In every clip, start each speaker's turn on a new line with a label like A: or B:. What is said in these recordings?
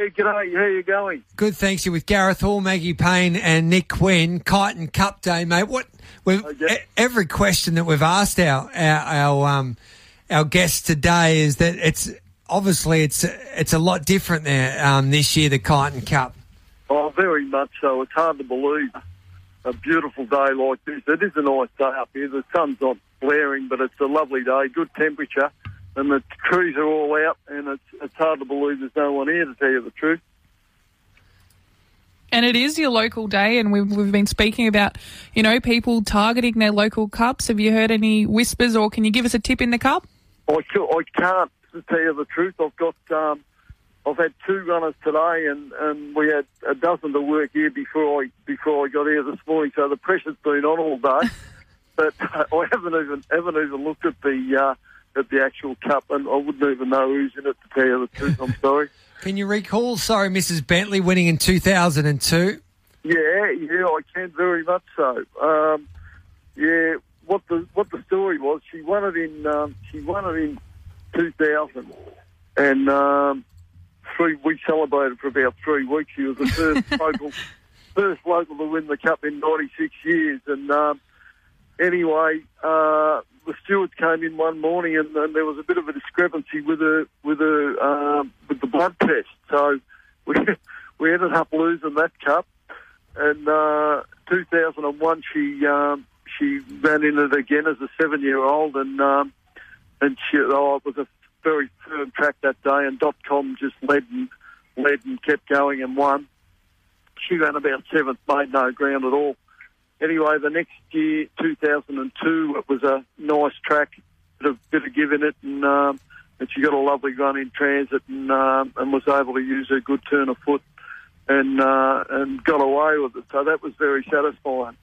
A: Hey, g'day. How you going?
B: Good, thanks. You with Gareth Hall, Maggie Payne, and Nick Quinn. Kyneton Cup Day, mate. What? We've,
A: Okay.
B: e- every question that we've asked our our our, um, our guests today is that it's obviously it's it's a lot different there um, this year. The Kyneton Cup.
A: Oh, very much so. It's hard to believe a beautiful day like this. It is a nice day up here. The sun's not blaring, but it's a lovely day. Good temperature, and the trees are all out. And it's it's hard to believe there's no one here to tell you the truth.
C: And it is your local day, and we've, we've been speaking about, you know, people targeting their local cups. Have you heard any whispers, or can you give us a tip in the cup?
A: I, I can't to tell you the truth. I've got um, I've had two runners today, and, and we had a dozen to work here before I before I got here this morning. So the pressure's been on all day. but I haven't even haven't even looked at the uh, at the actual cup, and I wouldn't even know who's in it to tell you the truth. I'm sorry.
B: Can you recall? Sorry, Mrs. Bentley winning in two thousand and two.
A: Yeah, yeah, I can very much so. Um, yeah, what the what the story was, she won it in um, she won it in 2000, and um, three we celebrated for about three weeks. She was the first local first local to win the cup in 96 years, and um, anyway, uh, the stewards came in one morning, and, and there was a bit of a discrepancy with her with her um, with the blood test. So we we ended up losing that cup. And uh, 2001, she um, she ran in it again as a seven year old, and um, and she oh, it was a very firm track that day, and dot com just led and led and kept going and won. She ran about seventh, made no ground at all anyway, the next year, 2002, it was a nice track, bit of, bit of give in it, and, um, and she got a lovely run in transit and, um, and was able to use her good turn of foot and, uh, and got away with it. So that was very satisfying.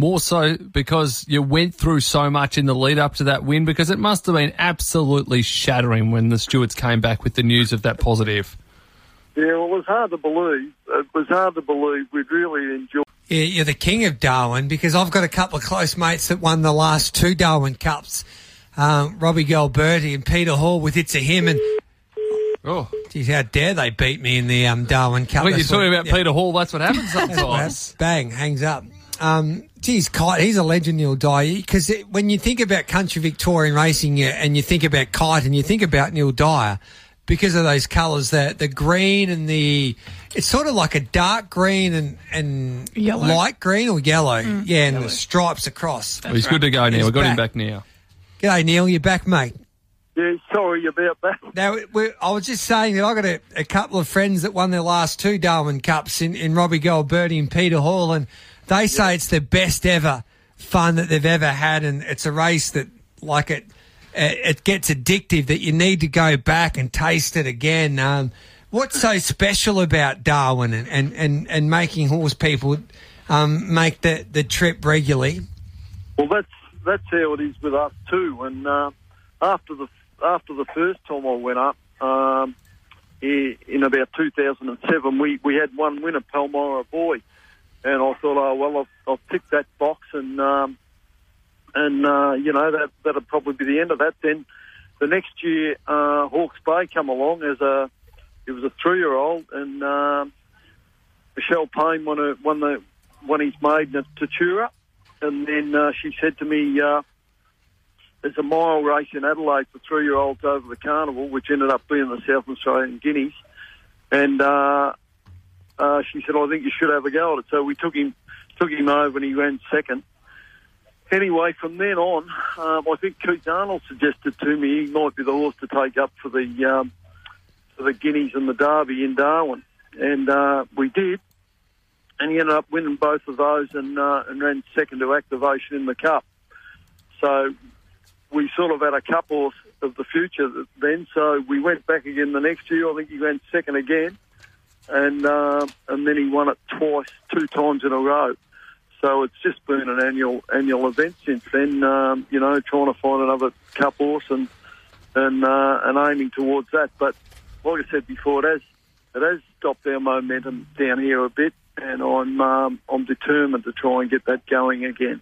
D: More so because you went through so much in the lead up to that win because it must have been absolutely shattering when the stewards came back with the news of that positive.
A: Yeah, well, it was hard to believe. It was hard to believe. We'd really enjoyed
B: You're the king of Darwin because I've got a couple of close mates that won the last two Darwin Cups. Um, Robbie Gilberti and Peter Hall with It's a Him and
D: Oh,
B: geez, how dare they beat me in the um, Darwin Cup?
D: when you're
B: That's what-
D: talking about
B: yeah.
D: Peter Hall, that's what happens sometimes.
B: Bang, hangs up. Um, geez, Kite, he's a legend, Neil Dyer. Because when you think about country Victorian racing yeah, and you think about Kite and you think about Neil Dyer, because of those colours, the the green and the it's sort of like a dark green and and
C: Yellow.
B: light green or yellow, mm. yeah, and the stripes across.
D: Well, he's good to go now. We've got him
B: back.
D: back now.
B: G'day, Neil. You're back, mate.
A: Yeah, sorry about that.
B: Now, I was just saying that I got a, a couple of friends that won their last two Darwin Cups in, in Robbie Goldberty and Peter Hall, and they say it's the best ever fun that they've ever had, and it's a race that, like it, it, gets addictive that you need to go back and taste it again. Um, what's so special about Darwin and, and, and, and making horse people um, make the, the trip regularly?
A: Well, that's that's how it is with us too. And uh, after the after the first time I went up um, in about 2007, we, we had one winner, Palmyra Boy, and I thought, oh well, I've, I've ticked that box, and um, and uh, you know that that'll probably be the end of that. Then the next year, uh, Hawke's Bay come along as a it was a three year old, and um, Michelle Payne won a, won the won his maiden at Tatura and then uh, she said to me, uh, "There's a mile race in Adelaide for three-year-olds over the carnival, which ended up being the South Australian Guineas." And uh, uh, she said, "I think you should have a go at it." So we took him, took him over, and he ran second. Anyway, from then on, um, I think Keith Arnold suggested to me he might be the horse to take up for the um, for the Guineas and the Derby in Darwin, and uh, we did and he ended up winning both of those and uh, and ran second to activation in the cup. So we sort of had a cup horse of the future then. So we went back again the next year. I think he ran second again, and uh, and then he won it twice, two times in a row. So it's just been an annual annual event since then. Um, you know, trying to find another cup horse and and uh, and aiming towards that. But like I said before, it has it has stopped our momentum down here a bit, and I'm um, I'm determined to try and get that going again.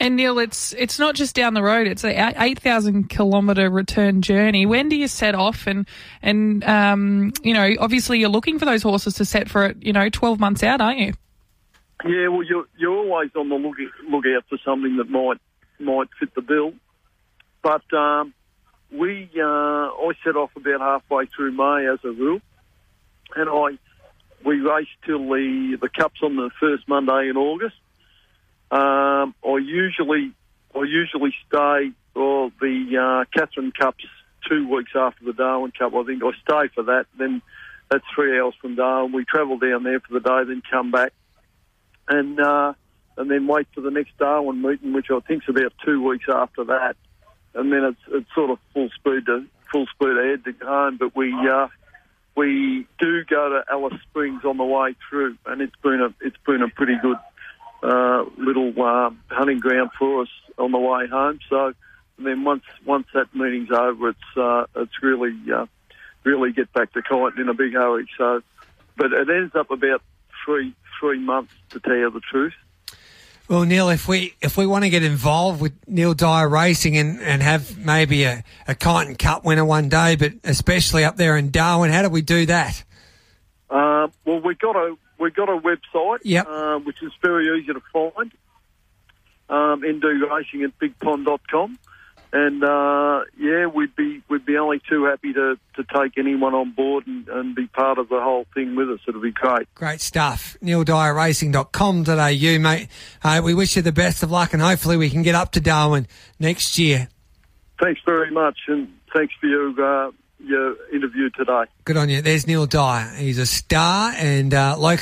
C: And Neil, it's it's not just down the road; it's a eight thousand kilometre return journey. When do you set off? And and um, you know, obviously, you're looking for those horses to set for it. You know, twelve months out, aren't you?
A: Yeah, well, you're you're always on the look lookout for something that might might fit the bill. But um, we, uh, I set off about halfway through May as a rule, and I we race till the the cups on the first Monday in August. Um, I usually I usually stay for the uh, Katherine Cups two weeks after the Darwin Cup. I think I stay for that. Then that's three hours from Darwin. We travel down there for the day, then come back, and uh, and then wait for the next Darwin meeting, which I think's about two weeks after that. And then it's it's sort of full speed to full speed ahead to home. But we uh, we do go to Alice Springs on the way through, and it's been a it's been a pretty good uh, little uh, hunting ground for us on the way home. So and then once once that meeting's over, it's uh, it's really uh, really get back to Kyneton in a big hurry. So, but it ends up about three three months to tell you the truth.
B: Well, Neil, if we if we want to get involved with Neil Dyer Racing and, and have maybe a, a Kyneton Cup winner one day, but especially up there in Darwin, how do we do that?
A: Uh, well, we got a we got a website,
B: Yep.
A: uh, which is very easy to find. Um, ND Racing at BigPond.com. And uh, yeah, we'd be we'd be only too happy to, to take anyone on board and, and be part of the whole thing with us. It'll be great.
B: Great stuff. NeilDyerRacing.com.au, mate. Uh, we wish you the best of luck and hopefully we can get up to Darwin next year.
A: Thanks very much, and thanks for your uh, your interview today.
B: Good on you. There's Neil Dyer. He's a star and uh, local.